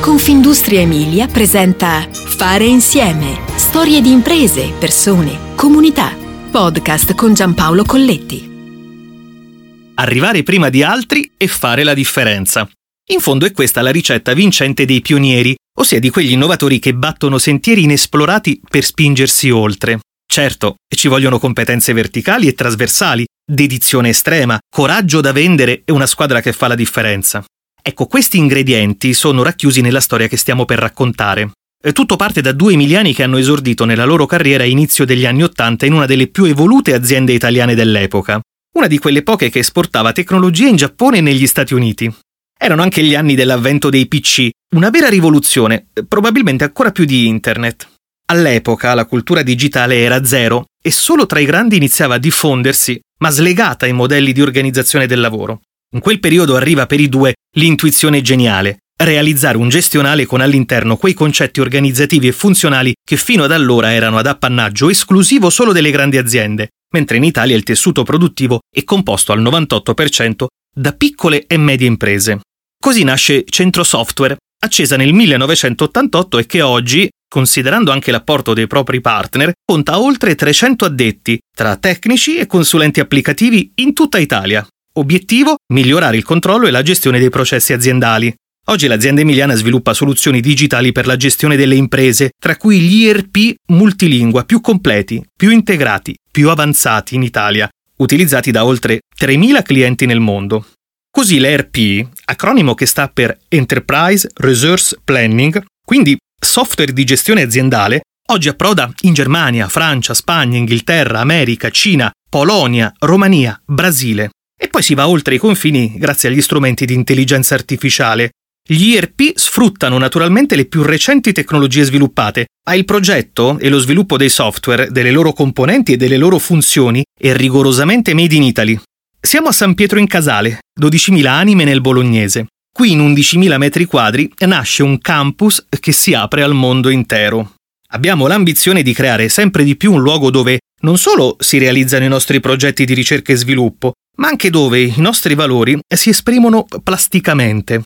Confindustria Emilia presenta Fare insieme. Storie di imprese, persone, comunità. Podcast con Giampaolo Colletti. Arrivare prima di altri e fare la differenza. In fondo è questa la ricetta vincente dei pionieri, ossia di quegli innovatori che battono sentieri inesplorati per spingersi oltre. Certo, ci vogliono competenze verticali e trasversali, dedizione estrema, coraggio da vendere e una squadra che fa la differenza. Ecco, questi ingredienti sono racchiusi nella storia che stiamo per raccontare. Tutto parte da due emiliani che hanno esordito nella loro carriera a inizio degli anni Ottanta in una delle più evolute aziende italiane dell'epoca, una di quelle poche che esportava tecnologie in Giappone e negli Stati Uniti. Erano anche gli anni dell'avvento dei PC, una vera rivoluzione, probabilmente ancora più di Internet. All'epoca la cultura digitale era zero e solo tra i grandi iniziava a diffondersi, ma slegata ai modelli di organizzazione del lavoro. In quel periodo arriva per i due l'intuizione geniale, realizzare un gestionale con all'interno quei concetti organizzativi e funzionali che fino ad allora erano ad appannaggio esclusivo solo delle grandi aziende, mentre in Italia il tessuto produttivo è composto al 98% da piccole e medie imprese. Così nasce Centro Software, accesa nel 1988 e che oggi, considerando anche l'apporto dei propri partner, conta oltre 300 addetti, tra tecnici e consulenti applicativi in tutta Italia. Obiettivo? Migliorare il controllo e la gestione dei processi aziendali. Oggi l'azienda emiliana sviluppa soluzioni digitali per la gestione delle imprese, tra cui gli ERP multilingua più completi, più integrati, più avanzati in Italia, utilizzati da oltre 3.000 clienti nel mondo. Così l'ERP, acronimo che sta per Enterprise Resource Planning, quindi software di gestione aziendale, oggi approda in Germania, Francia, Spagna, Inghilterra, America, Cina, Polonia, Romania, Brasile. E poi si va oltre i confini grazie agli strumenti di intelligenza artificiale. Gli ERP sfruttano naturalmente le più recenti tecnologie sviluppate, ma il progetto e lo sviluppo dei software, delle loro componenti e delle loro funzioni è rigorosamente made in Italy. Siamo a San Pietro in Casale, 12.000 anime nel bolognese. Qui in 11.000 metri quadri nasce un campus che si apre al mondo intero. Abbiamo l'ambizione di creare sempre di più un luogo dove non solo si realizzano i nostri progetti di ricerca e sviluppo, ma anche dove i nostri valori si esprimono plasticamente.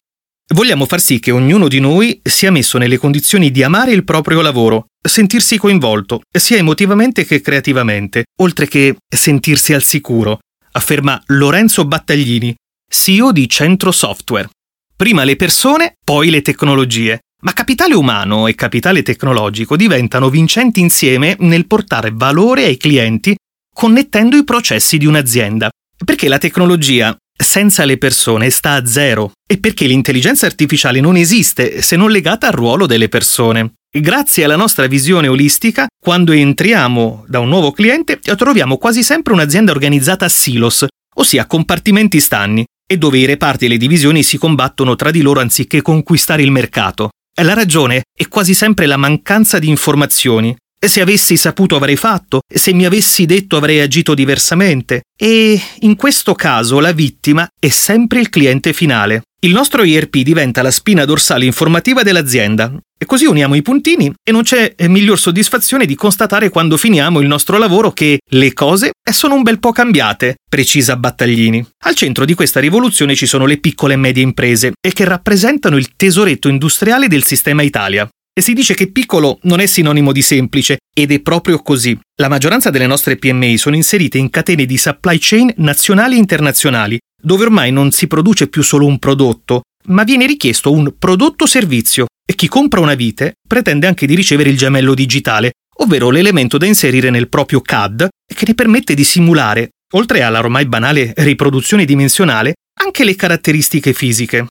Vogliamo far sì che ognuno di noi sia messo nelle condizioni di amare il proprio lavoro, sentirsi coinvolto, sia emotivamente che creativamente, oltre che sentirsi al sicuro, afferma Lorenzo Battaglini, CEO di Centro Software. Prima le persone, poi le tecnologie. Ma capitale umano e capitale tecnologico diventano vincenti insieme nel portare valore ai clienti connettendo i processi di un'azienda. Perché la tecnologia senza le persone sta a zero e perché l'intelligenza artificiale non esiste se non legata al ruolo delle persone. Grazie alla nostra visione olistica, quando entriamo da un nuovo cliente, troviamo quasi sempre un'azienda organizzata a silos, ossia compartimenti stanni, e dove i reparti e le divisioni si combattono tra di loro anziché conquistare il mercato. La ragione è quasi sempre la mancanza di informazioni, se avessi saputo avrei fatto, se mi avessi detto avrei agito diversamente. E in questo caso la vittima è sempre il cliente finale. Il nostro IRP diventa la spina dorsale informativa dell'azienda. E così uniamo i puntini e non c'è miglior soddisfazione di constatare quando finiamo il nostro lavoro che le cose sono un bel po' cambiate, precisa Battaglini. Al centro di questa rivoluzione ci sono le piccole e medie imprese e che rappresentano il tesoretto industriale del sistema Italia. E si dice che piccolo non è sinonimo di semplice, ed è proprio così. La maggioranza delle nostre PMI sono inserite in catene di supply chain nazionali e internazionali, dove ormai non si produce più solo un prodotto, ma viene richiesto un prodotto-servizio e chi compra una vite pretende anche di ricevere il gemello digitale, ovvero l'elemento da inserire nel proprio CAD che ne permette di simulare, oltre alla ormai banale riproduzione dimensionale, anche le caratteristiche fisiche.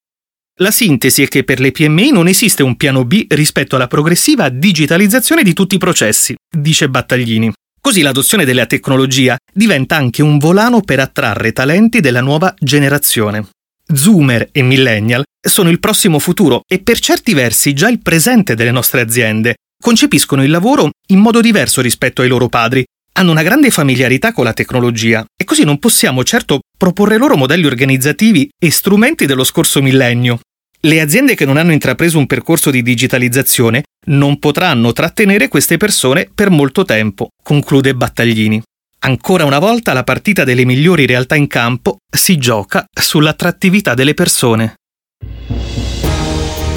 La sintesi è che per le PMI non esiste un piano B rispetto alla progressiva digitalizzazione di tutti i processi, dice Battaglini. Così l'adozione della tecnologia diventa anche un volano per attrarre talenti della nuova generazione. Zoomer e millennial sono il prossimo futuro e per certi versi già il presente delle nostre aziende. Concepiscono il lavoro in modo diverso rispetto ai loro padri, hanno una grande familiarità con la tecnologia e così non possiamo certo proporre loro modelli organizzativi e strumenti dello scorso millennio. Le aziende che non hanno intrapreso un percorso di digitalizzazione non potranno trattenere queste persone per molto tempo, conclude Battaglini. Ancora una volta la partita delle migliori realtà in campo si gioca sull'attrattività delle persone.